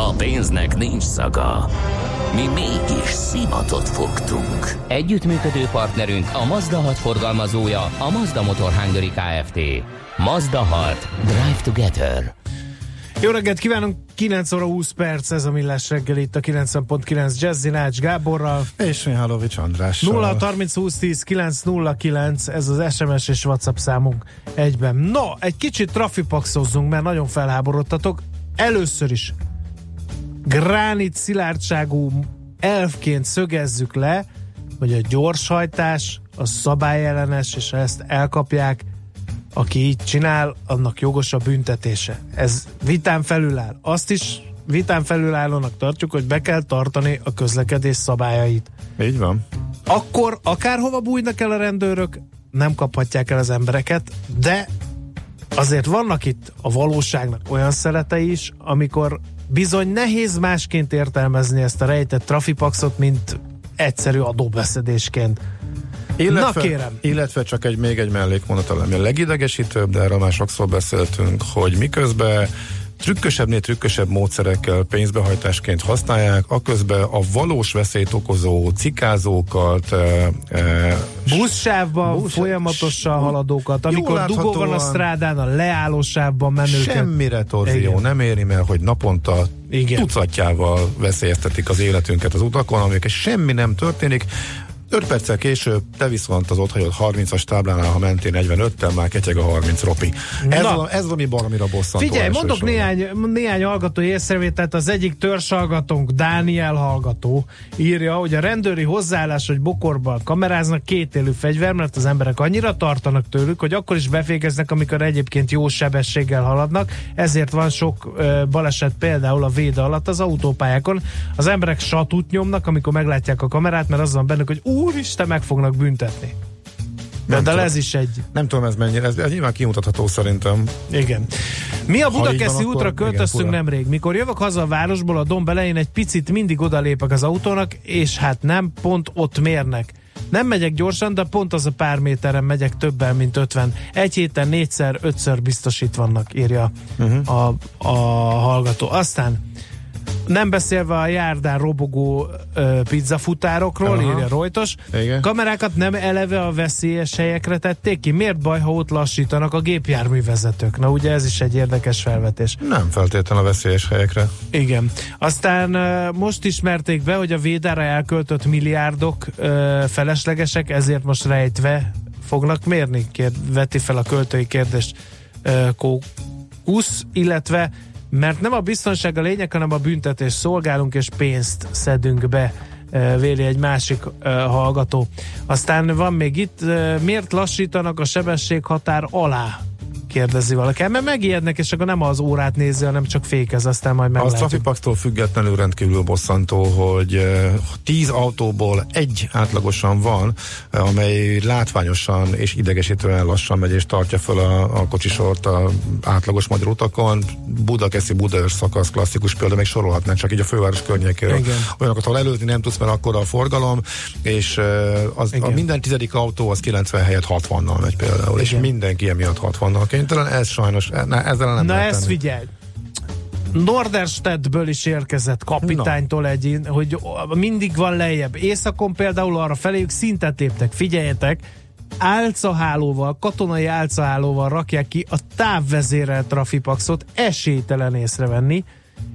A pénznek nincs szaga. Mi mégis szimatot fogtunk. Együttműködő partnerünk a Mazda 6 forgalmazója, a Mazda Motor Hungary Kft. Mazda 6. Drive Together. Jó reggelt kívánunk! 9 óra 20 perc, ez a millás reggel itt a 90.9 Jazzy Nács Gáborral. És Mihálovics Andrással. 0 30 20 10 909, ez az SMS és WhatsApp számunk egyben. No, egy kicsit trafipaxozzunk, mert nagyon felháborodtatok. Először is gránit szilárdságú elfként szögezzük le, hogy a gyorshajtás a szabályellenes, és ha ezt elkapják, aki így csinál, annak jogos a büntetése. Ez vitán felüláll. Azt is vitán felülállónak tartjuk, hogy be kell tartani a közlekedés szabályait. Így van. Akkor akárhova bújnak el a rendőrök, nem kaphatják el az embereket, de azért vannak itt a valóságnak olyan szeletei is, amikor bizony nehéz másként értelmezni ezt a rejtett trafipaxot, mint egyszerű adóbeszedésként. Illetve, Na kérem. Illetve csak egy még egy mellékmondat, ami a legidegesítőbb, de erről már sokszor beszéltünk, hogy miközben trükkösebbnél trükkösebb módszerekkel pénzbehajtásként használják, aközben a valós veszélyt okozó cikázókat, e, e, Buszsávban Busz- folyamatosan haladókat, amikor dugó van a strádán, a leállósávban menőket. semmire torzió Igen. nem éri, mert hogy naponta Igen. tucatjával veszélyeztetik az életünket az utakon, amik semmi nem történik. 5 perccel később te viszont az ott hagyott 30-as táblánál, ha mentél 45-tel, már ketyeg a 30 ropi. Ez, Na. a, ez valami baromira bosszantó. Figyelj, mondok néhány, néhány hallgató észrevételt. Az egyik törzshallgatónk, Dániel hallgató, írja, hogy a rendőri hozzáállás, hogy bokorban kameráznak kétélű fegyver, mert az emberek annyira tartanak tőlük, hogy akkor is befékeznek, amikor egyébként jó sebességgel haladnak. Ezért van sok ö, baleset például a véde alatt az autópályákon. Az emberek satút nyomnak, amikor meglátják a kamerát, mert az van bennük, hogy úristen, meg fognak büntetni. De, Nem de tudom. ez is egy Nem tudom ez mennyire, ez, ez nyilván kimutatható szerintem. igen. Mi a Budakeszi útra akkor költöztünk igen, nemrég. Mikor jövök haza a városból, a domb elején egy picit mindig odalépek az autónak, és hát nem, pont ott mérnek. Nem megyek gyorsan, de pont az a pár méteren megyek többen, mint 50. Egy héten négyszer, ötször biztos itt vannak, írja uh-huh. a, a hallgató. Aztán nem beszélve a járdán robogó ö, pizzafutárokról, Aha. írja Rojtos. Igen. Kamerákat nem eleve a veszélyes helyekre tették ki? Miért baj, ha ott lassítanak a gépjárművezetők? Na ugye ez is egy érdekes felvetés. Nem feltétlenül a veszélyes helyekre. Igen. Aztán ö, most ismerték be, hogy a védára elköltött milliárdok ö, feleslegesek, ezért most rejtve fognak mérni? Kér, veti fel a költői kérdést Kókusz, illetve mert nem a biztonság a lényeg, hanem a büntetés szolgálunk és pénzt szedünk be ö, véli egy másik ö, hallgató. Aztán van még itt, ö, miért lassítanak a sebességhatár alá? Kérdezi valaki. Hát, Mert megijednek, és akkor nem az órát nézi, hanem csak fékez, aztán majd A meglátjuk. Trafipaxtól függetlenül rendkívül bosszantó, hogy eh, 10 autóból egy átlagosan van, eh, amely látványosan és idegesítően lassan megy és tartja föl a, a kocsisort a átlagos magyar utakon. Budakeszi Budaörs szakasz klasszikus példa, még sorolhatnánk csak így a főváros környékéről. Igen. Olyanokat, ahol előzni nem tudsz, mert akkor a forgalom, és eh, az, a minden tizedik autó az 90 helyett 60-nal megy például, és Igen. mindenki emiatt 60-nal kénytelen. Ez sajnos, ne, ezzel nem Na ezt tenni. figyelj! Norderstedtből is érkezett kapitánytól egy, hogy mindig van lejjebb. Északon például arra feléjük szintet léptek. Figyeljetek, álcahálóval, katonai álcahálóval rakják ki a távvezérelt trafipaxot, esélytelen észrevenni.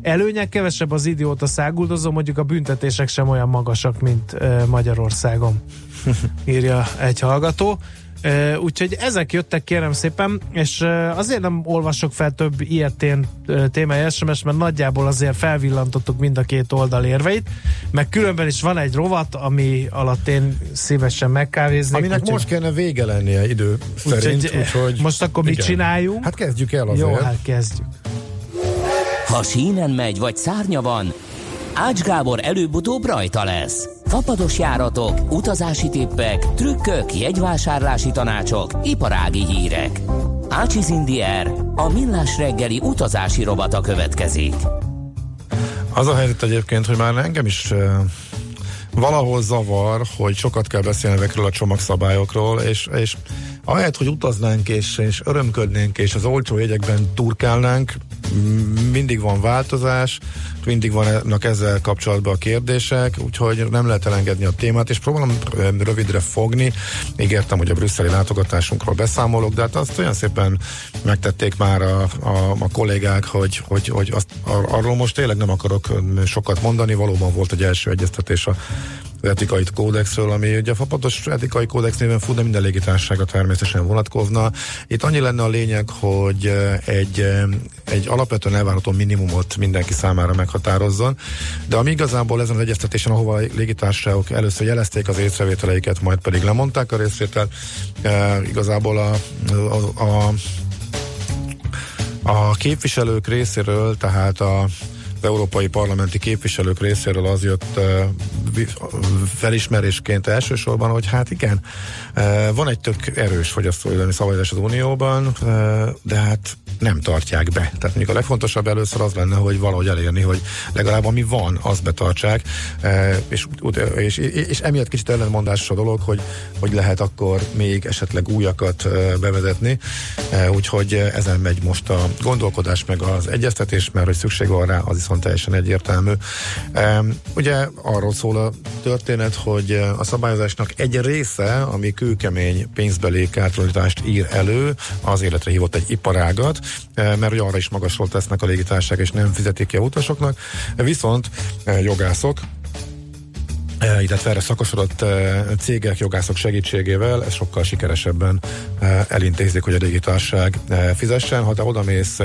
Előnyek kevesebb az idióta száguldozó, mondjuk a büntetések sem olyan magasak, mint Magyarországon, írja egy hallgató. Uh, úgyhogy ezek jöttek kérem szépen, és uh, azért nem olvasok fel több ilyetén uh, témája SMS, mert nagyjából azért felvillantottuk mind a két oldal érveit, meg különben is van egy rovat, ami alatt én szívesen megkávéznék. Aminek úgyhogy- most kellene vége lennie idő szerint, úgyhogy, úgyhogy... most akkor mit csináljunk? Hát kezdjük el azért. Jó, hát kezdjük. Ha sínen megy, vagy szárnya van, Ács Gábor előbb-utóbb rajta lesz. Fapados járatok, utazási tippek, trükkök, jegyvásárlási tanácsok, iparági hírek. Ácsiz Indier, a millás reggeli utazási robata következik. Az a helyzet egyébként, hogy már engem is valahol zavar, hogy sokat kell beszélni ezekről a csomagszabályokról, és, és ahelyett, hogy utaznánk és, és örömködnénk, és az olcsó jegyekben turkálnánk, mindig van változás, mindig vannak ezzel kapcsolatban a kérdések, úgyhogy nem lehet elengedni a témát, és próbálom rövidre fogni. Ígértem, hogy a brüsszeli látogatásunkról beszámolok, de hát azt olyan szépen megtették már a, a, a kollégák, hogy, hogy, hogy azt, arról most tényleg nem akarok sokat mondani, valóban volt egy első egyeztetés a etikai kódexről, ami ugye a fapados etikai kódex néven fut, de minden légitársága természetesen vonatkozna. Itt annyi lenne a lényeg, hogy egy, egy alapvetően elvárható minimumot mindenki számára meghatározzon, de ami igazából ezen az egyeztetésen, ahova a légitársaságok először jelezték az észrevételeiket, majd pedig lemondták a részvételt, igazából a, a, a a képviselők részéről, tehát a az európai parlamenti képviselők részéről az jött felismerésként elsősorban, hogy hát igen, van egy tök erős fogyasztóvédelmi szabályozás az Unióban, de hát nem tartják be. Tehát mondjuk a legfontosabb először az lenne, hogy valahogy elérni, hogy legalább ami van, azt betartsák, és, és, és emiatt kicsit ellenmondásos a dolog, hogy, hogy lehet akkor még esetleg újakat bevezetni, úgyhogy ezen megy most a gondolkodás, meg az egyeztetés, mert hogy szükség van rá, az viszont teljesen egyértelmű. Ugye arról szól a történet, hogy a szabályozásnak egy része, ami kőkemény pénzbeli kártalanítást ír elő, az életre hívott egy iparágat, mert hogy arra is magasról tesznek a légitársaság, és nem fizetik ki a utasoknak. Viszont jogászok, illetve erre szakosodott cégek, jogászok segítségével ez sokkal sikeresebben elintézik, hogy a légitárság fizessen. Ha te odamész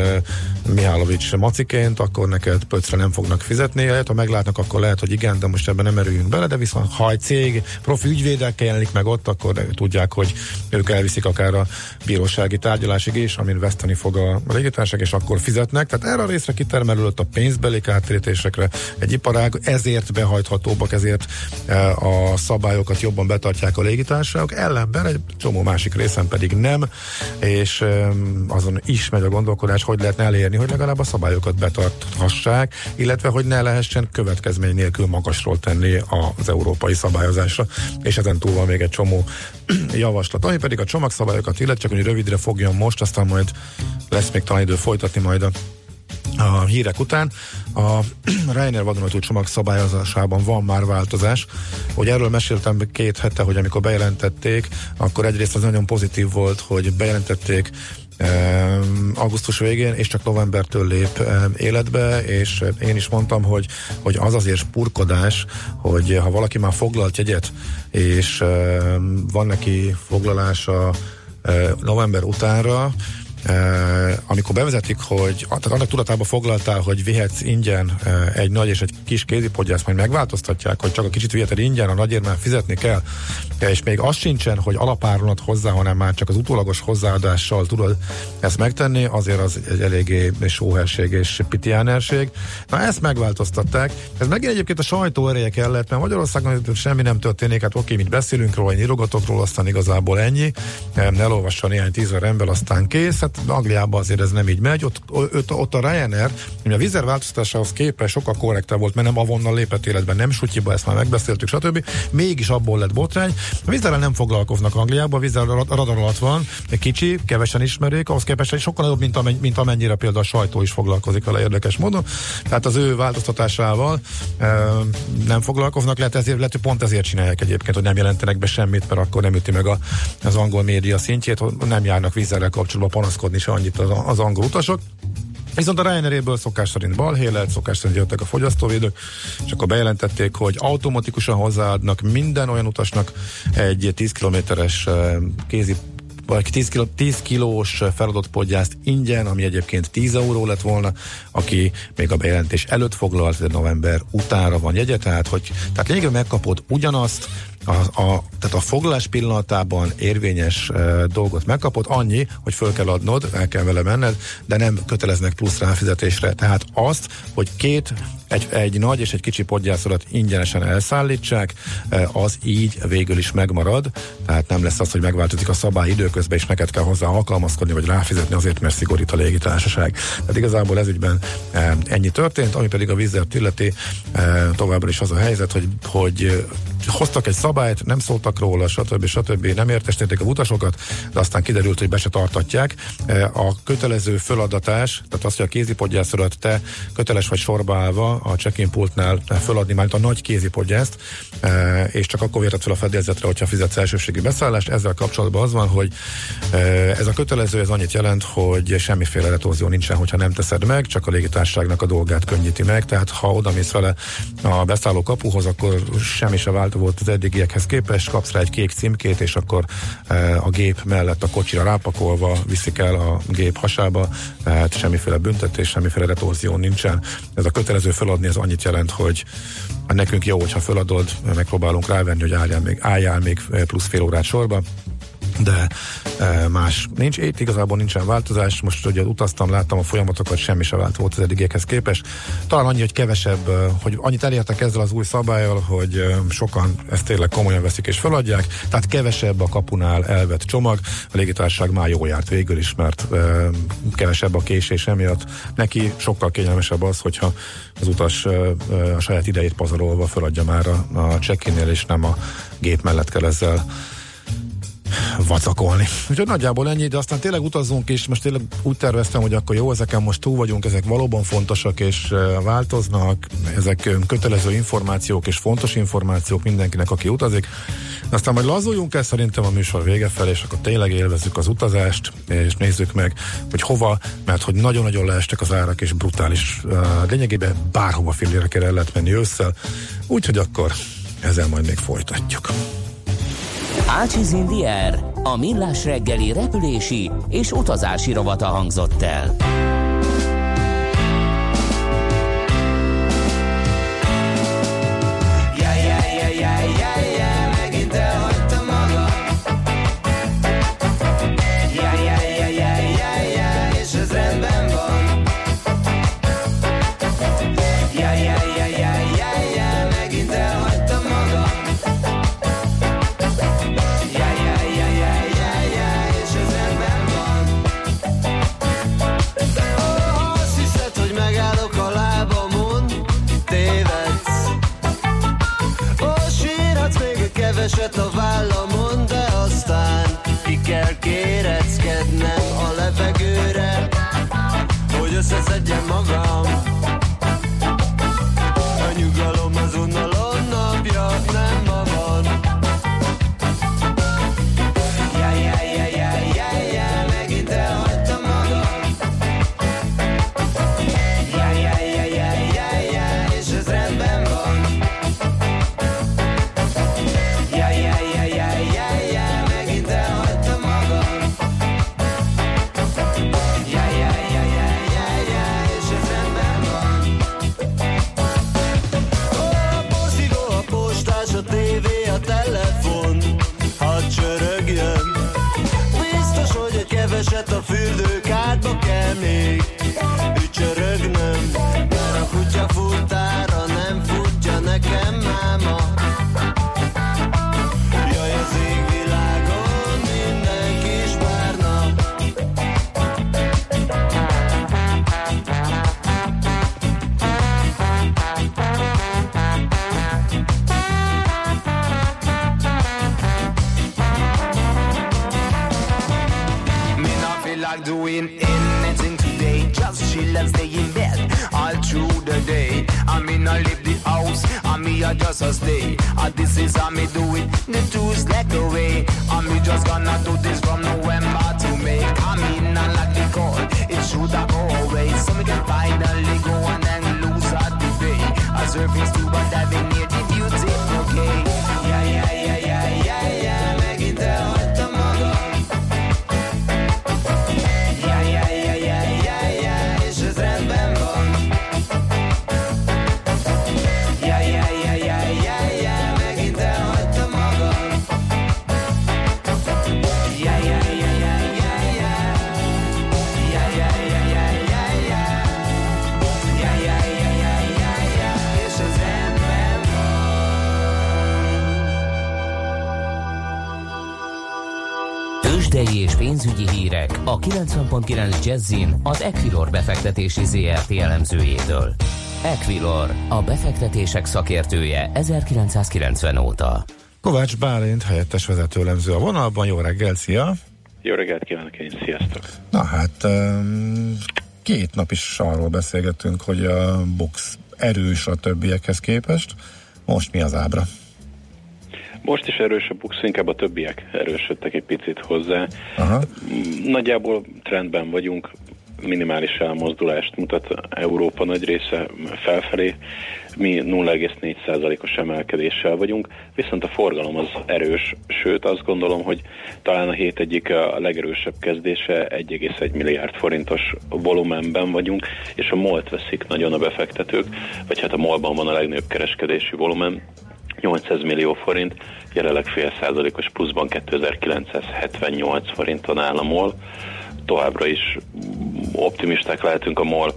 Mihálovics maciként, akkor neked pöcre nem fognak fizetni. Ha meglátnak, akkor lehet, hogy igen, de most ebben nem erüljünk bele, de viszont ha egy cég profi ügyvédekkel jelenik meg ott, akkor tudják, hogy ők elviszik akár a bírósági tárgyalásig is, amin veszteni fog a légitárság, és akkor fizetnek. Tehát erre a részre kitermelődött a pénzbeli kártérítésekre egy iparág, ezért behajthatóbbak, ezért a szabályokat jobban betartják a légitársaságok, ellenben egy csomó másik részen pedig nem, és azon is megy a gondolkodás, hogy lehetne elérni, hogy legalább a szabályokat betarthassák, illetve hogy ne lehessen következmény nélkül magasról tenni az európai szabályozásra, és ezen túl van még egy csomó javaslat, ami pedig a csomagszabályokat illet, csak hogy rövidre fogjon most, aztán majd lesz még talán idő folytatni majd a a hírek után. A Reiner vadonatúj csomag szabályozásában van már változás. Hogy erről meséltem két hete, hogy amikor bejelentették, akkor egyrészt az nagyon pozitív volt, hogy bejelentették augusztus végén, és csak novembertől lép életbe, és én is mondtam, hogy, hogy az azért spurkodás, hogy ha valaki már foglalt jegyet, és van neki foglalása november utánra, amikor bevezetik, hogy tehát annak tudatába foglaltál, hogy vihetsz ingyen egy nagy és egy kis kézipodja, ezt majd megváltoztatják, hogy csak a kicsit viheted ingyen, a nagyért már fizetni kell, és még az sincsen, hogy alapáronat hozzá, hanem már csak az utólagos hozzáadással tudod ezt megtenni, azért az egy eléggé sóherség és pitiánerség. Na ezt megváltoztatták. Ez megint egyébként a sajtó ereje kellett, mert Magyarországon semmi nem történik, hát oké, mint beszélünk róla, én írogatok róla, aztán igazából ennyi. Elolvassa néhány tízer ember, aztán kész. Hát Angliában azért ez nem így megy. Ott, ott, ott a Ryanair, ami a Vizer változtatásához képest sokkal korrektebb volt, mert nem avonnal lépett életben, nem sutyiba, ezt már megbeszéltük, stb. Mégis abból lett botrány. A Vizerrel nem foglalkoznak Angliában, a Vizer radar alatt van, kicsi, kevesen ismerik, ahhoz képest egy sokkal nagyobb, mint, amennyi, mint amennyire például a sajtó is foglalkozik vele érdekes módon. Tehát az ő változtatásával e, nem foglalkoznak, lehet, ezért, lehet, hogy pont ezért csinálják egyébként, hogy nem jelentenek be semmit, mert akkor nem üti meg a, az angol média szintjét, nem járnak vízzel kapcsolatban panaszkodni se annyit az, az angol utasok. Viszont a Ryanairéből szokás szerint balhé lett, szokás szerint jöttek a fogyasztóvédők, és akkor bejelentették, hogy automatikusan hozzáadnak minden olyan utasnak egy 10 kilométeres kézi vagy 10, kiló, 10 kilós feladott podgyászt ingyen, ami egyébként 10 euró lett volna, aki még a bejelentés előtt foglalt, de november utára van jegye, tehát, hogy, tehát lényegében megkapod ugyanazt, a, a, tehát a foglalás pillanatában érvényes e, dolgot megkapod, annyi, hogy föl kell adnod, el kell vele menned, de nem köteleznek plusz ráfizetésre. Tehát azt, hogy két egy, egy nagy és egy kicsi podgyászolat ingyenesen elszállítsák, az így végül is megmarad, tehát nem lesz az, hogy megváltozik a szabály időközben, és neked kell hozzá alkalmazkodni, vagy ráfizetni azért, mert szigorít a légitársaság. Tehát igazából ez ügyben ennyi történt, ami pedig a vízert illeti, továbbra is az a helyzet, hogy, hogy hoztak egy szabályt, nem szóltak róla, stb. stb. nem értesítették a utasokat, de aztán kiderült, hogy be se tartatják. A kötelező föladatás, tehát az, hogy a kézipodgyászolat te köteles vagy sorba állva a check-in pultnál föladni már a nagy kézipodgyászt, és csak akkor vérted fel a fedélzetre, hogyha fizetsz elsőségi beszállást. Ezzel kapcsolatban az van, hogy ez a kötelező, ez annyit jelent, hogy semmiféle retorzió nincsen, hogyha nem teszed meg, csak a légitársaságnak a dolgát könnyíti meg, tehát ha oda mész vele a beszálló kapuhoz, akkor semmi se volt az eddigiekhez képest, kapsz rá egy kék címkét, és akkor a gép mellett a kocsira rápakolva viszik el a gép hasába, tehát semmiféle büntetés, semmiféle retorzió nincsen. Ez a kötelező feladni, ez annyit jelent, hogy nekünk jó, hogyha feladod, megpróbálunk rávenni, hogy álljál még, álljál még plusz fél órát sorba, de e, más nincs. Itt igazából nincsen változás. Most ugye utaztam, láttam a folyamatokat, semmi se vált volt az eddigiekhez képest. Talán annyi, hogy kevesebb, e, hogy annyit elértek ezzel az új szabályjal, hogy e, sokan ezt tényleg komolyan veszik és feladják, tehát kevesebb a kapunál elvett csomag. A légitársaság már jól járt végül is, mert e, kevesebb a késés emiatt. Neki sokkal kényelmesebb az, hogyha az utas e, e a saját idejét pazarolva feladja már a, a check-innél, és nem a gép mellett kell ezzel vacakolni. Úgyhogy nagyjából ennyi, de aztán tényleg utazzunk is, most tényleg úgy terveztem, hogy akkor jó, ezeken most túl vagyunk, ezek valóban fontosak és változnak, ezek kötelező információk és fontos információk mindenkinek, aki utazik. Aztán majd lazuljunk el szerintem a műsor vége felé, és akkor tényleg élvezzük az utazást, és nézzük meg, hogy hova, mert hogy nagyon-nagyon leestek az árak, és brutális. Lényegében bárhova fillére kell el lehet menni ősszel, úgyhogy akkor ezzel majd még folytatjuk. Ácsiz a millás reggeli repülési és utazási rovata hangzott el. Összeszedjem us day. And ah, this is how me do it, the two slack away. And ah, me just gonna do this from November to May. I mean, I like the call, it should have go away. So me can finally go and lose our debate. I'm surface to but I've been pénzügyi hírek a 90.9 Jazzin az Equilor befektetési ZRT elemzőjétől. Equilor, a befektetések szakértője 1990 óta. Kovács Bálint, helyettes vezetőlemző a vonalban. Jó reggel, szia! Jó reggelt kívánok én, sziasztok! Na hát, két nap is arról beszélgettünk, hogy a box erős a többiekhez képest. Most mi az ábra? Most is erős a Bux, inkább a többiek erősödtek egy picit hozzá. Aha. Nagyjából trendben vagyunk, minimális elmozdulást mutat Európa nagy része felfelé. Mi 0,4%-os emelkedéssel vagyunk, viszont a forgalom az erős, sőt azt gondolom, hogy talán a hét egyik a legerősebb kezdése 1,1 milliárd forintos volumenben vagyunk, és a MOL-t veszik nagyon a befektetők, vagy hát a MOL-ban van a legnagyobb kereskedési volumen, 800 millió forint, jelenleg fél százalékos pluszban 2978 forinton áll a MOL. Továbbra is optimisták lehetünk a MOL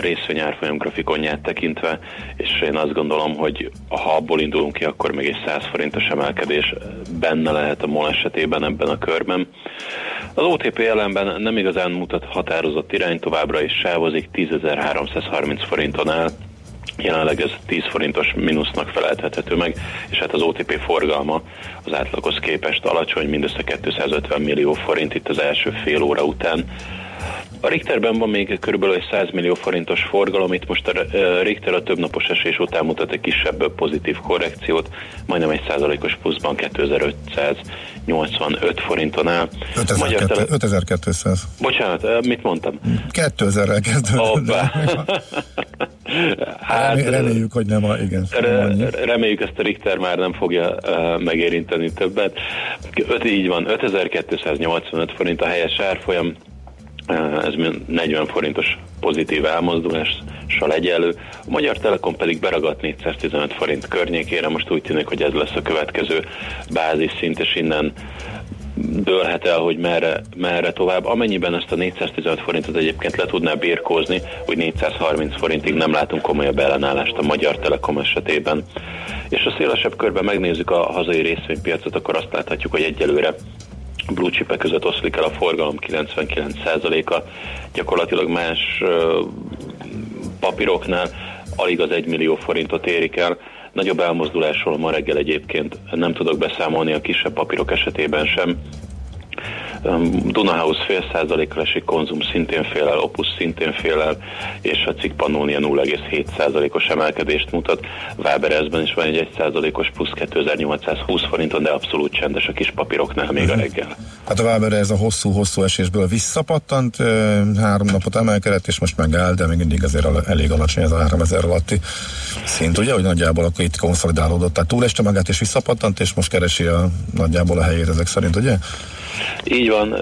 részvény árfolyam grafikonját tekintve, és én azt gondolom, hogy ha abból indulunk ki, akkor még egy 100 forintos emelkedés benne lehet a MOL esetében ebben a körben. Az OTP ellenben nem igazán mutat határozott irány, továbbra is sávozik, 10.330 forinton áll, Jelenleg ez 10 forintos mínusznak feleltethető meg, és hát az OTP forgalma az átlaghoz képest alacsony, mindössze 250 millió forint itt az első fél óra után. A Richterben van még körülbelül egy 100 millió forintos forgalom, itt most a Richter a többnapos esés után mutat egy kisebb pozitív korrekciót, majdnem egy százalékos pluszban 2585 forinton áll. 5200. Bocsánat, mit mondtam? 2000-rel kezdődött. hát, reméljük, hogy nem a, igen. Re, reméljük ezt a Richter már nem fogja uh, megérinteni többet. Öt, így van, 5285 forint a helyes árfolyam, ez 40 forintos pozitív elmozdulással egyelő. A Magyar Telekom pedig beragadt 415 forint környékére, most úgy tűnik, hogy ez lesz a következő bázis és innen dőlhet el, hogy merre, merre tovább. Amennyiben ezt a 415 forintot egyébként le tudná birkózni, hogy 430 forintig nem látunk komolyabb ellenállást a Magyar Telekom esetében. És a szélesebb körben megnézzük a hazai részvénypiacot, akkor azt láthatjuk, hogy egyelőre blue chipek között oszlik el a forgalom 99%-a, gyakorlatilag más papíroknál alig az 1 millió forintot érik el. Nagyobb elmozdulásról ma reggel egyébként nem tudok beszámolni a kisebb papírok esetében sem. Dunahouse fél százalékkal esik, Konzum szintén fél el, Opus szintén fél el, és a cikk Pannonia 0,7 százalékos emelkedést mutat. Waberezben is van egy 1 százalékos plusz 2820 forinton, de abszolút csendes a kis papíroknál még uh-huh. a reggel. Hát a Waber ez a hosszú-hosszú esésből visszapattant, három napot emelkedett, és most megáll, de még mindig azért elég alacsony ez a 3000 alatti szint, ugye, hogy nagyjából akkor itt konszolidálódott, tehát túleste magát és visszapattant, és most keresi a nagyjából a helyét ezek szerint, ugye? Így van,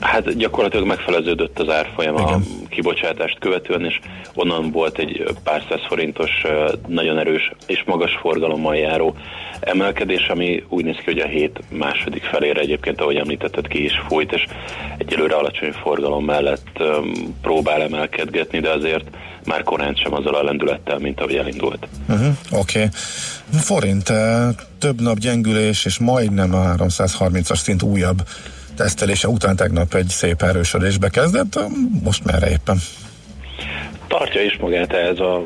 hát gyakorlatilag megfeleződött az árfolyam Igen. a kibocsátást követően, és onnan volt egy pár száz forintos, nagyon erős és magas forgalommal járó emelkedés, ami úgy néz ki, hogy a hét második felére egyébként, ahogy említetted, ki is fújt, és egyelőre alacsony forgalom mellett próbál emelkedgetni, de azért már korán sem azzal a lendülettel, mint ahogy elindult. Uh-huh, Oké. Okay. Forint, több nap gyengülés, és majdnem a 330-as szint újabb tesztelése után tegnap egy szép erősödésbe kezdett, most merre éppen? Tartja is magát ez a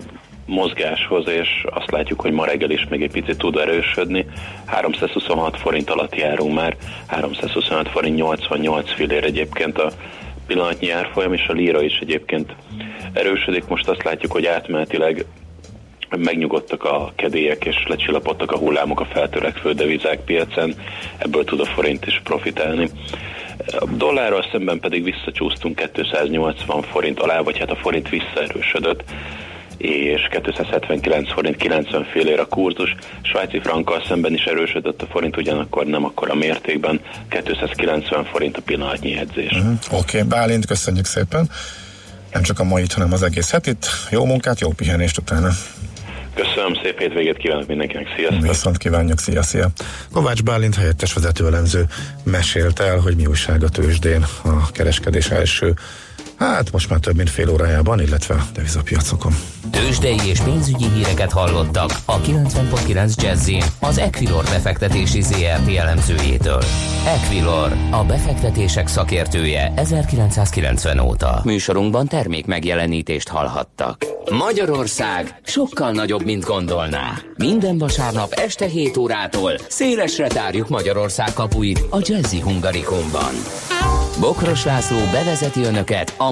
mozgáshoz, és azt látjuk, hogy ma reggel is még egy picit tud erősödni. 326 forint alatt járunk már, 325 forint 88 fillér egyébként a pillanatnyi árfolyam, és a líra is egyébként erősödik. Most azt látjuk, hogy átmenetileg megnyugodtak a kedélyek, és lecsillapodtak a hullámok a feltörekvő devizák piacán, ebből tud a forint is profitálni. A dollárral szemben pedig visszacsúsztunk 280 forint alá, vagy hát a forint visszaerősödött, és 279 forint 90 félér a kurzus. Svájci frankkal szemben is erősödött a forint, ugyanakkor nem akkor a mértékben. 290 forint a pillanatnyi jegyzés. Uh-huh. Oké, okay, Bálint, köszönjük szépen. Nem csak a mai, hanem az egész hetit. Jó munkát, jó pihenést utána. Köszönöm, szép hétvégét kívánok mindenkinek, sziasztok! Viszont kívánjuk, szia, szia! Kovács Bálint helyettes vezetőelemző mesélt el, hogy mi újság a tőzsdén a kereskedés első Hát most már több mint fél órájában, illetve a devizapiacokon. Tőzsdei és pénzügyi híreket hallottak a 90.9 jazz az Equilor befektetési ZRT elemzőjétől. Equilor, a befektetések szakértője 1990 óta. Műsorunkban termék megjelenítést hallhattak. Magyarország sokkal nagyobb, mint gondolná. Minden vasárnap este 7 órától szélesre tárjuk Magyarország kapuit a Jazzy Hungarikumban. Bokros László bevezeti önöket a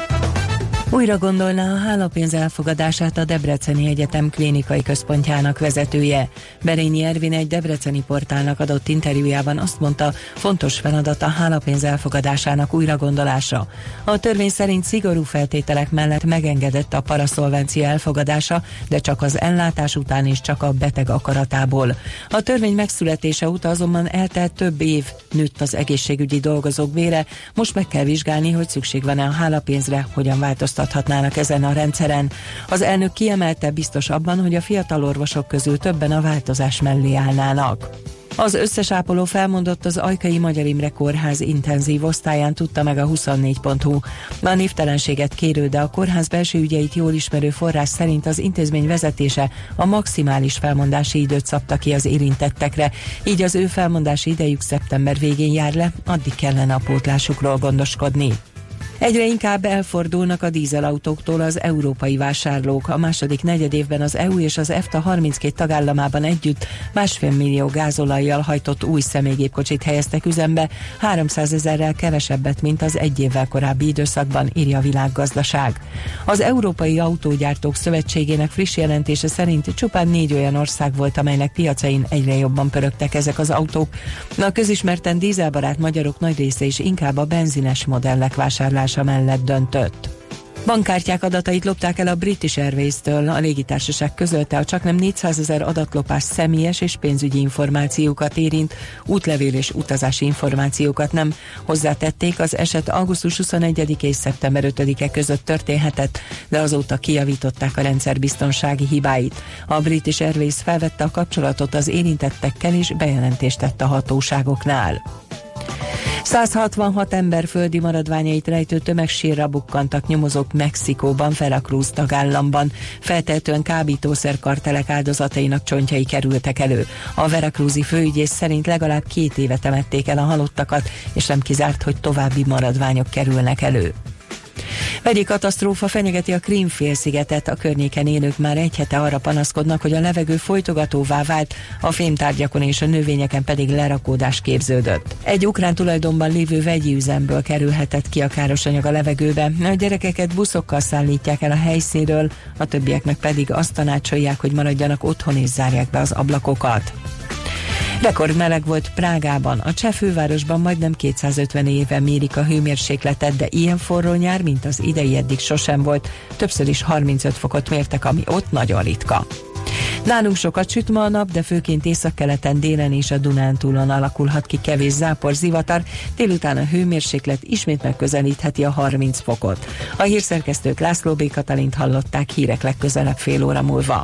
Újra gondolná a hálapénz elfogadását a Debreceni Egyetem klinikai központjának vezetője. Berényi Ervin egy debreceni portálnak adott interjújában azt mondta, fontos feladat a hálapénz elfogadásának újra gondolása. A törvény szerint szigorú feltételek mellett megengedett a paraszolvencia elfogadása, de csak az ellátás után és csak a beteg akaratából. A törvény megszületése óta azonban eltelt több év, nőtt az egészségügyi dolgozók vére, most meg kell vizsgálni, hogy szükség van-e a hálapénzre, hogyan változtat változtathatnának ezen a rendszeren. Az elnök kiemelte biztos abban, hogy a fiatal orvosok közül többen a változás mellé állnának. Az összes ápoló felmondott az Ajkai Magyar Imre Kórház intenzív osztályán tudta meg a 24.hu. A névtelenséget kérő, de a kórház belső ügyeit jól ismerő forrás szerint az intézmény vezetése a maximális felmondási időt szabta ki az érintettekre, így az ő felmondási idejük szeptember végén jár le, addig kellene a pótlásukról gondoskodni. Egyre inkább elfordulnak a dízelautóktól az európai vásárlók. A második negyedévben az EU és az EFTA 32 tagállamában együtt másfél millió gázolajjal hajtott új személygépkocsit helyeztek üzembe, 300 ezerrel kevesebbet, mint az egy évvel korábbi időszakban, írja a világgazdaság. Az Európai Autógyártók Szövetségének friss jelentése szerint csupán négy olyan ország volt, amelynek piacain egyre jobban pörögtek ezek az autók. A közismerten dízelbarát magyarok nagy része is inkább a benzines modellek vásárlás megtartása mellett döntött. Bankkártyák adatait lopták el a British Airways-től. A légitársaság közölte, a csaknem 400 ezer adatlopás személyes és pénzügyi információkat érint, útlevél és utazási információkat nem. Hozzátették, az eset augusztus 21 és szeptember 5-e között történhetett, de azóta kijavították a rendszer biztonsági hibáit. A British Airways felvette a kapcsolatot az érintettekkel és bejelentést tett a hatóságoknál. 166 ember földi maradványait rejtő tömegsírra bukkantak nyomozók Mexikóban, Veracruz tagállamban. Feltehetően kábítószer kartelek áldozatainak csontjai kerültek elő. A Veracruzi főügyész szerint legalább két éve temették el a halottakat, és nem kizárt, hogy további maradványok kerülnek elő. Vegyi katasztrófa fenyegeti a Krímfélszigetet, a környéken élők már egy hete arra panaszkodnak, hogy a levegő folytogatóvá vált, a fémtárgyakon és a növényeken pedig lerakódás képződött. Egy ukrán tulajdonban lévő vegyi üzemből kerülhetett ki a káros anyag a levegőbe. A gyerekeket buszokkal szállítják el a helyszínről, a többieknek pedig azt tanácsolják, hogy maradjanak otthon és zárják be az ablakokat. Rekord meleg volt Prágában. A cseh fővárosban majdnem 250 éve mérik a hőmérsékletet, de ilyen forró nyár, mint az idei eddig sosem volt. Többször is 35 fokot mértek, ami ott nagyon ritka. Nálunk sokat süt ma a nap, de főként északkeleten, délen és a Dunántúlon alakulhat ki kevés zápor, zivatar. Délután a hőmérséklet ismét megközelítheti a 30 fokot. A hírszerkesztőt László B. Katalint hallották hírek legközelebb fél óra múlva.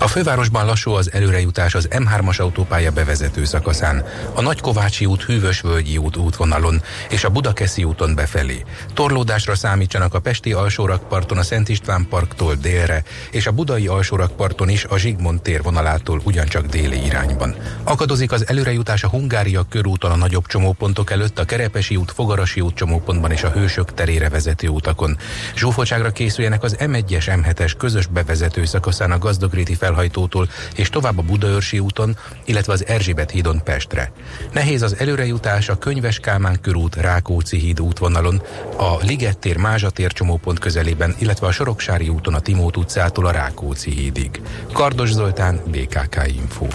a fővárosban lassú az előrejutás az M3-as autópálya bevezető szakaszán, a Nagykovácsi út Hűvös-Völgyi út útvonalon és a Budakeszi úton befelé. Torlódásra számítsanak a Pesti alsórakparton a Szent István parktól délre, és a Budai alsórakparton is a Zsigmond tér vonalától ugyancsak déli irányban. Akadozik az előrejutás a Hungária körúton a nagyobb csomópontok előtt, a Kerepesi út, Fogarasi út csomópontban és a Hősök terére vezető utakon. Zsúfoltságra készüljenek az M1-es, M7-es közös bevezető szakaszán a Gazdagréti fel felhajtótól és tovább a Budaörsi úton, illetve az Erzsébet hídon Pestre. Nehéz az előrejutás a Könyves Kálmán körút Rákóczi híd útvonalon, a Ligettér Mázsatér csomópont közelében, illetve a Soroksári úton a Timót utcától a Rákóczi hídig. Kardos Zoltán, BKK Info.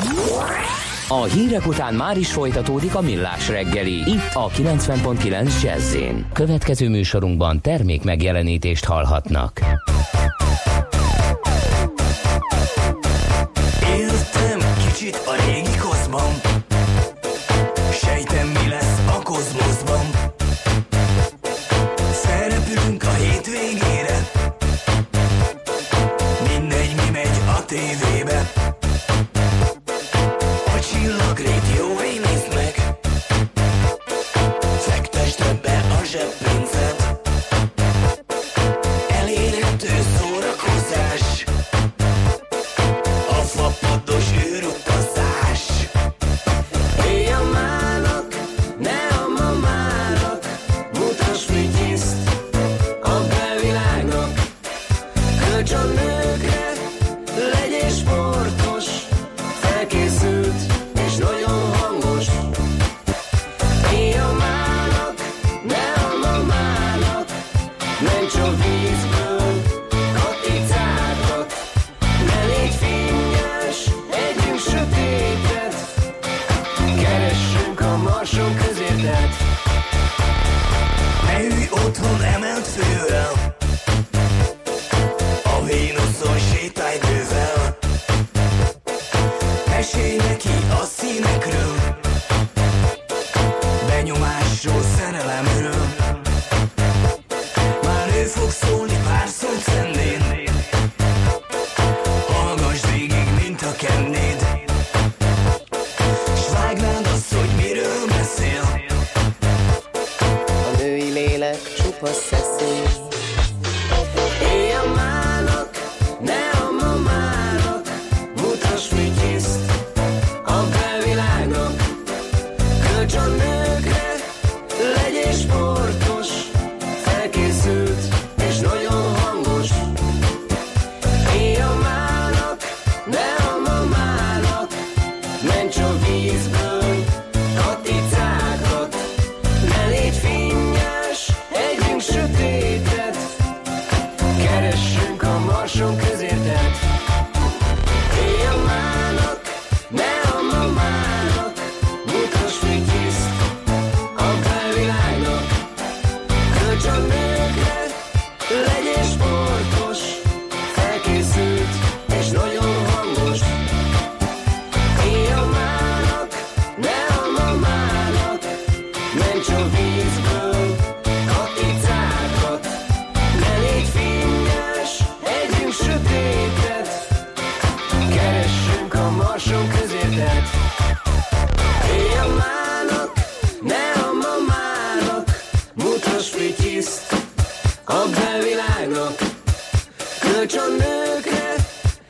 A hírek után már is folytatódik a millás reggeli, itt a 90.9 jazz Következő műsorunkban termék megjelenítést hallhatnak. Kicsit a régi koszban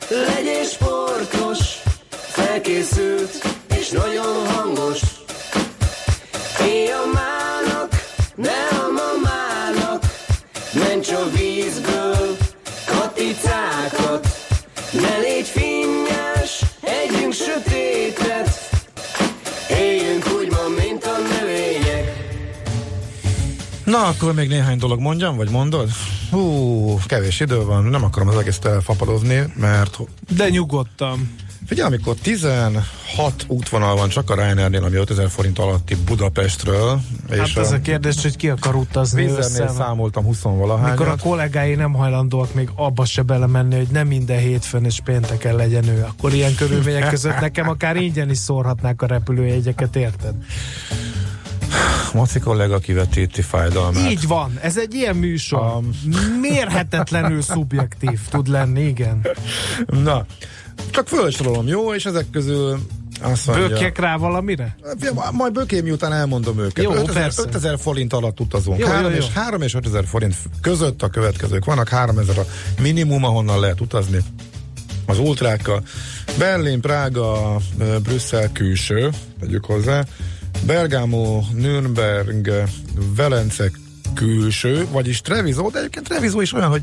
legyél sportos Felkészült és nagyon hangos Na, akkor még néhány dolog mondjam, vagy mondod? Hú, kevés idő van, nem akarom az egészet elfapadozni, mert De nyugodtan. figyelj, amikor 16 útvonal van csak a Ryanairnél, ami 5000 forint alatti Budapestről, Hát és ez a a kérdés, hogy ki akar utazni össze. számoltam 20 valahányat. Mikor a kollégái nem hajlandóak még abba se belemenni, hogy nem minden hétfőn és pénteken legyen ő, akkor ilyen körülmények között nekem akár ingyen is szórhatnák a repülőjegyeket, érted? Maci kollega kivetíti fájdalmát. Így van, ez egy ilyen műsor. Um. Mérhetetlenül szubjektív tud lenni, igen. Na, csak fölsorolom, jó? És ezek közül azt mondja... Bökjek rá valamire? Majd bökém, miután elmondom őket. Jó, 5000, persze. 5000 forint alatt utazunk. Jó, jó, 3, jó. És, 3 és 5000 forint között a következők vannak. 3000 a minimum, ahonnan lehet utazni az ultrákkal. Berlin, Prága, Brüsszel külső, tegyük hozzá. Bergamo, Nürnberg, Velence külső, vagyis Treviso, de egyébként Treviso is olyan, hogy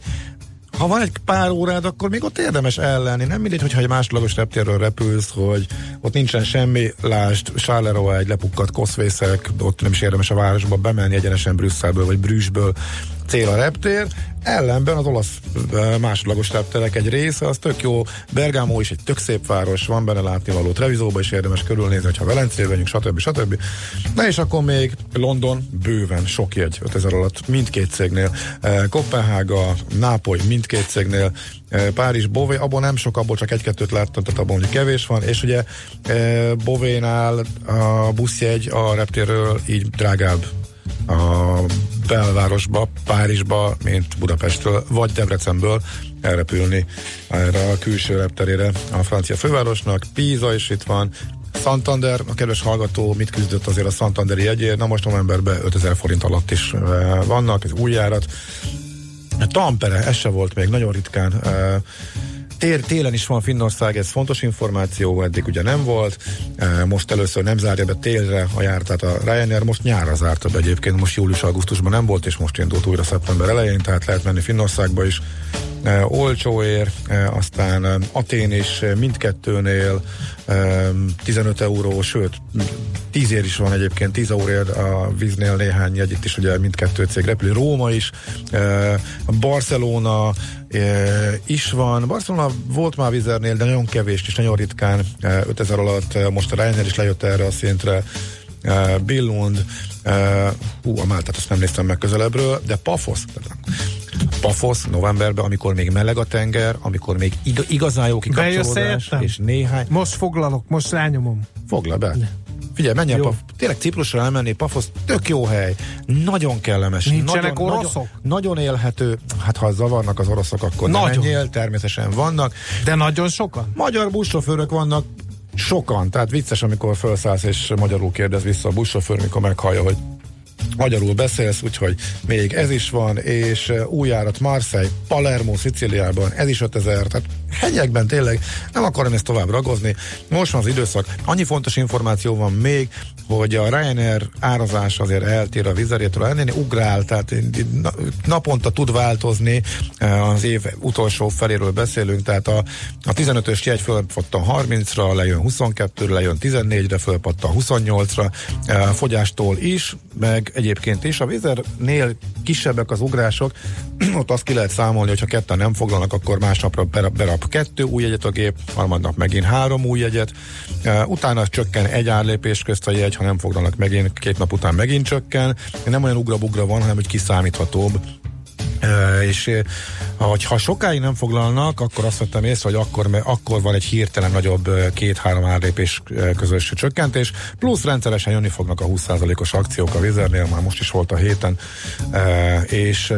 ha van egy pár órád, akkor még ott érdemes ellenni. Nem mindegy, hogyha egy másodlagos reptérről repülsz, hogy ott nincsen semmi, lásd, Charleroi egy lepukkadt koszvészek, ott nem is érdemes a városba bemenni egyenesen Brüsszelből vagy Brüsszből, cél a reptér, ellenben az olasz másodlagos repterek egy része, az tök jó, Bergamo is egy tök szép város, van benne látnivaló, Trevisoba is érdemes körülnézni, hogyha Velencébe vagyunk, stb. stb. Na és akkor még London bőven sok jegy 5000 alatt mindkét cégnél, Kopenhága, Nápoly mindkét cégnél, Párizs, Bové, abból nem sok, abból csak egy-kettőt láttam, tehát abból mondjuk kevés van, és ugye Bovénál a buszjegy a reptérről így drágább a belvárosba, Párizsba, mint Budapestről, vagy Debrecenből elrepülni erre a külső repterére a francia fővárosnak. Pisa is itt van, Santander, a kedves hallgató mit küzdött azért a Santanderi jegyért, na most novemberben 5000 forint alatt is eh, vannak, ez új járat. Tampere, ez se volt még, nagyon ritkán. Tér, télen is van Finnország, ez fontos információ, eddig ugye nem volt. Most először nem zárja be télre a jártát a Ryanair, most nyárra zárta be egyébként, most július-augusztusban nem volt, és most indult újra szeptember elején, tehát lehet menni Finnországba is. E, olcsó ér, e, aztán e, Atén is mindkettőnél e, 15 euró, sőt 10 ér is van egyébként, 10 euróért a víznél néhány jegy, itt is ugye mindkettő cég repül, Róma is, Barcelona is van. Barcelona volt már vizernél, de nagyon kevés és nagyon ritkán, e, 5000 alatt, most a Ryanair is lejött erre a szintre, Billund, hú, a Máltát azt nem néztem meg közelebbről, de Pafos, Pafos novemberben, amikor még meleg a tenger, amikor még ig- igazán jó kikapcsolódás, és néhány, Most foglalok, most rányomom. Fogla be. Figyelj, menj. Paf- tényleg Ciprusra elmenni, Pafosz tök jó hely, nagyon kellemes. Nincsenek nagyon, oroszok? Nagyon, nagyon élhető, hát ha zavarnak az oroszok, akkor nem Nagyon. menjél, természetesen vannak. De nagyon sokan? Magyar buszsofőrök vannak, sokan, tehát vicces, amikor felszállsz és magyarul kérdez vissza a buszsofőr, mikor meghallja, hogy magyarul beszélsz, úgyhogy még ez is van, és új járat Marseille, Palermo, Sziciliában, ez is 5000, tehát hegyekben tényleg nem akarom ezt tovább ragozni. Most van az időszak. Annyi fontos információ van még, hogy a Ryanair árazás azért eltér a vizerétől, ennél ugrál, tehát na- naponta tud változni, eh, az év utolsó feléről beszélünk, tehát a, a 15-ös jegy fölpattan 30-ra, lejön 22-re, lejön 14-re, fölpattan 28-ra, eh, fogyástól is, meg egyébként is. A vizernél kisebbek az ugrások, ott azt ki lehet számolni, hogy ha ketten nem foglalnak, akkor másnapra berap kettő új jegyet a gép, harmadnap megint három új jegyet, utána csökken egy árlépés közt a jegy, ha nem foglalnak megint, két nap után megint csökken. Nem olyan ugra-bugra van, hanem hogy kiszámíthatóbb. És ha sokáig nem foglalnak, akkor azt vettem észre, hogy akkor, akkor van egy hirtelen nagyobb két-három árlépés közös csökkentés, plusz rendszeresen jönni fognak a 20%-os akciók a Vizernél, már most is volt a héten, és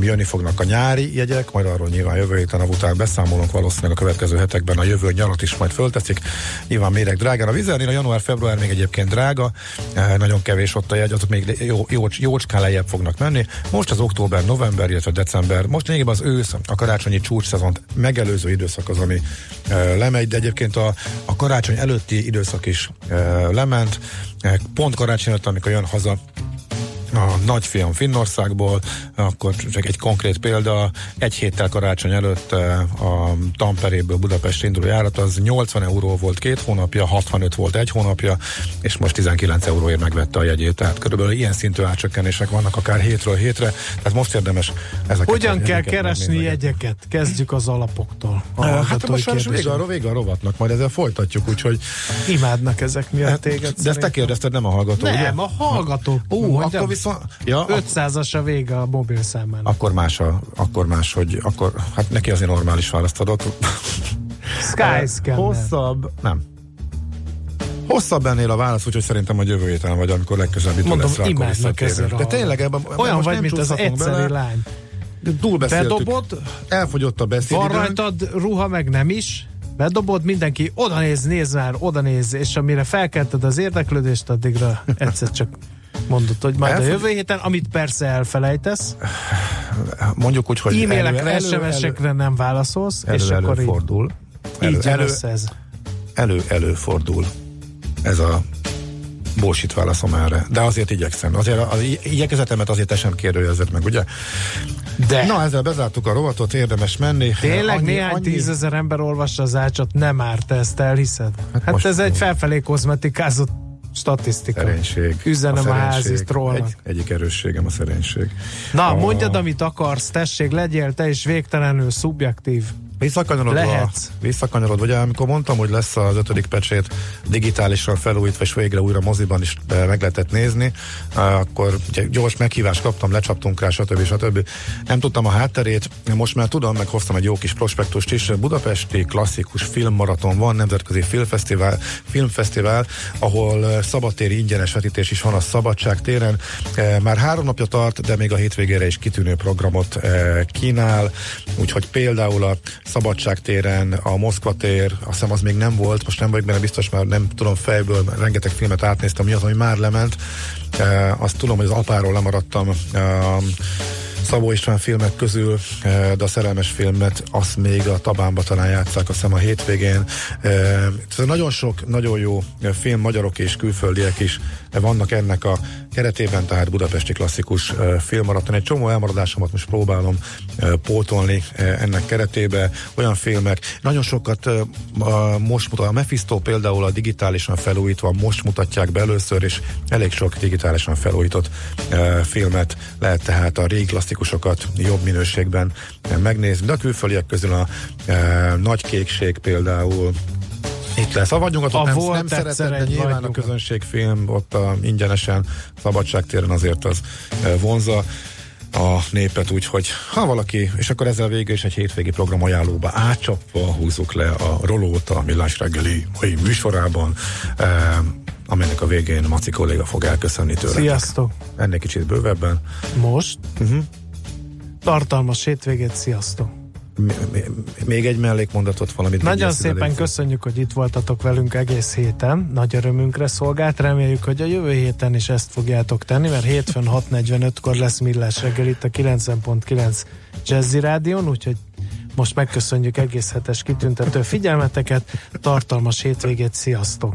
jönni fognak a nyári jegyek, majd arról nyilván jövő héten a után beszámolunk, valószínűleg a következő hetekben a jövő nyarat is majd fölteszik. Nyilván méreg drágán a vizernél, a január-február még egyébként drága, eh, nagyon kevés ott a jegy, azok még jó, jó, jócskán lejjebb fognak menni. Most az október, november, illetve december, most lényegében az ősz, a karácsonyi csúcs szezont megelőző időszak az, ami eh, lemegy, de egyébként a, a karácsony előtti időszak is eh, lement, pont karácsony előtt, amikor jön haza a nagyfiam Finnországból, akkor csak egy konkrét példa, egy héttel karácsony előtt eh, a Tamperéből Budapest induló járat az 80 euró volt két hónapja, 65 volt egy hónapja, és most 19 euróért megvette a jegyét, tehát körülbelül ilyen szintű átcsökkenések vannak akár hétről hétre, tehát most érdemes ezeket Hogyan kell keresni megnézni. jegyeket? Kezdjük az alapoktól. A Eh, Hát most sajnos kérdések. vége a, vége a rovatnak, majd ezzel folytatjuk, úgyhogy Imádnak ezek miatt téged. de ezt te kérdezted, nem a hallgató, ugye? Nem, a hallgató. Ú, akkor viszont... Ja, 500-as a vége a mobil számának. akkor más, a, akkor más, hogy akkor, hát neki azért normális választ adott. Skyscanner. Hosszabb, nem. Hosszabb ennél a válasz, úgyhogy szerintem a jövő héten vagy amikor legközelebb itt lesz rá, akkor visszatérünk. De tényleg ebben, Olyan vagy, mint az egyszerű bele. lány. Túl beszéltük. Bedobod, Elfogyott a van beszédidőnk. rajtad ruha, meg nem is. Bedobod, mindenki oda néz, néz már, oda néz, és amire felkelted az érdeklődést, addigra egyszer csak mondod, hogy majd a Elfogy- jövő héten, amit persze elfelejtesz, Mondjuk úgy, hogy e-mailekre, elő, elő, SMS-ekre nem válaszolsz, és elő, akkor előfordul. Elő, így elő, ez. elő, előfordul. Ez a bullshit válaszom erre. De azért igyekszem. Azért az igyekezetemet azért te sem kérdőjelezed meg, ugye? De Na, ezzel bezártuk a rovatot, érdemes menni. Tényleg Annyi- néhány annyi- tízezer ember olvassa az ácsot, nem árt ezt, elhiszed? Hát, hát ez egy felfelé kozmetikázott Statisztika. Szerénység. Üzenem a, házi szerénység. trollnak. Egy, egyik erősségem a szerénység. Na, A- mondjad, amit akarsz, tessék, legyél te is végtelenül szubjektív. Visszakanyarodva, Lehetsz. visszakanyarodva, ugye amikor mondtam, hogy lesz az ötödik pecsét digitálisan felújítva, és végre újra moziban is eh, meg lehetett nézni, eh, akkor ugye gyors meghívást kaptam, lecsaptunk rá, stb. stb. Nem tudtam a hátterét, most már tudom, meg hoztam egy jó kis prospektust is. Budapesti klasszikus filmmaraton van, nemzetközi filmfesztivál, filmfesztivál ahol eh, szabadtéri ingyenes vetítés is van a Szabadság téren. Már három napja tart, de még a hétvégére is kitűnő programot kínál, úgyhogy például a Szabadság téren, a Moszkva tér, azt hiszem az még nem volt, most nem vagyok benne biztos, már nem tudom fejből, mert rengeteg filmet átnéztem, mi az, ami már lement. Eh, Azt tudom, hogy az apáról lemaradtam. eh, Szabó István filmek közül, eh, de a szerelmes filmet azt még a Tabánba talán játszák, azt hiszem a hétvégén. Eh, Ez nagyon sok, nagyon jó film, magyarok és külföldiek is eh, vannak ennek a keretében, tehát budapesti klasszikus filmmaraton. Egy csomó elmaradásomat most próbálom pótolni ennek keretébe. Olyan filmek, nagyon sokat most mutat, a Mephisto például a digitálisan felújítva most mutatják be először, és elég sok digitálisan felújított filmet lehet tehát a régi klasszikusokat jobb minőségben megnézni. De a külföldiek közül a Nagy Kékség például itt lesz. A vagyunkat A ott nem, volt nem szereted, de nyilván a vagyunk. közönségfilm ott a, ingyenesen szabadságtéren azért az eh, vonza a népet, úgyhogy ha valaki, és akkor ezzel végül is egy hétvégi program ajánlóba átcsapva húzzuk le a rolót a Millás reggeli mai műsorában, eh, aminek a végén Maci kolléga fog elköszönni tőle. Sziasztok! Ennél kicsit bővebben. Most Uh-huh. tartalmas hétvégét, sziasztok! Még egy mellékmondatot valamit. Nagyon szépen köszönjük, hogy itt voltatok velünk egész héten. Nagy örömünkre szolgált. Reméljük, hogy a jövő héten is ezt fogjátok tenni, mert hétfőn 6.45-kor lesz Millás reggel itt a 90.9 Jazzy Rádion, úgyhogy most megköszönjük egész hetes kitüntető figyelmeteket. Tartalmas hétvégét, sziasztok!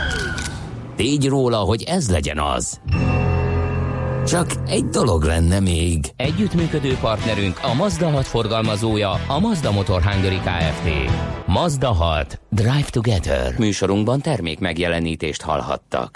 tégy róla, hogy ez legyen az. Csak egy dolog lenne még. Együttműködő partnerünk a Mazda 6 forgalmazója, a Mazda Motor Hungary Kft. Mazda 6. Drive Together. Műsorunkban termék megjelenítést hallhattak.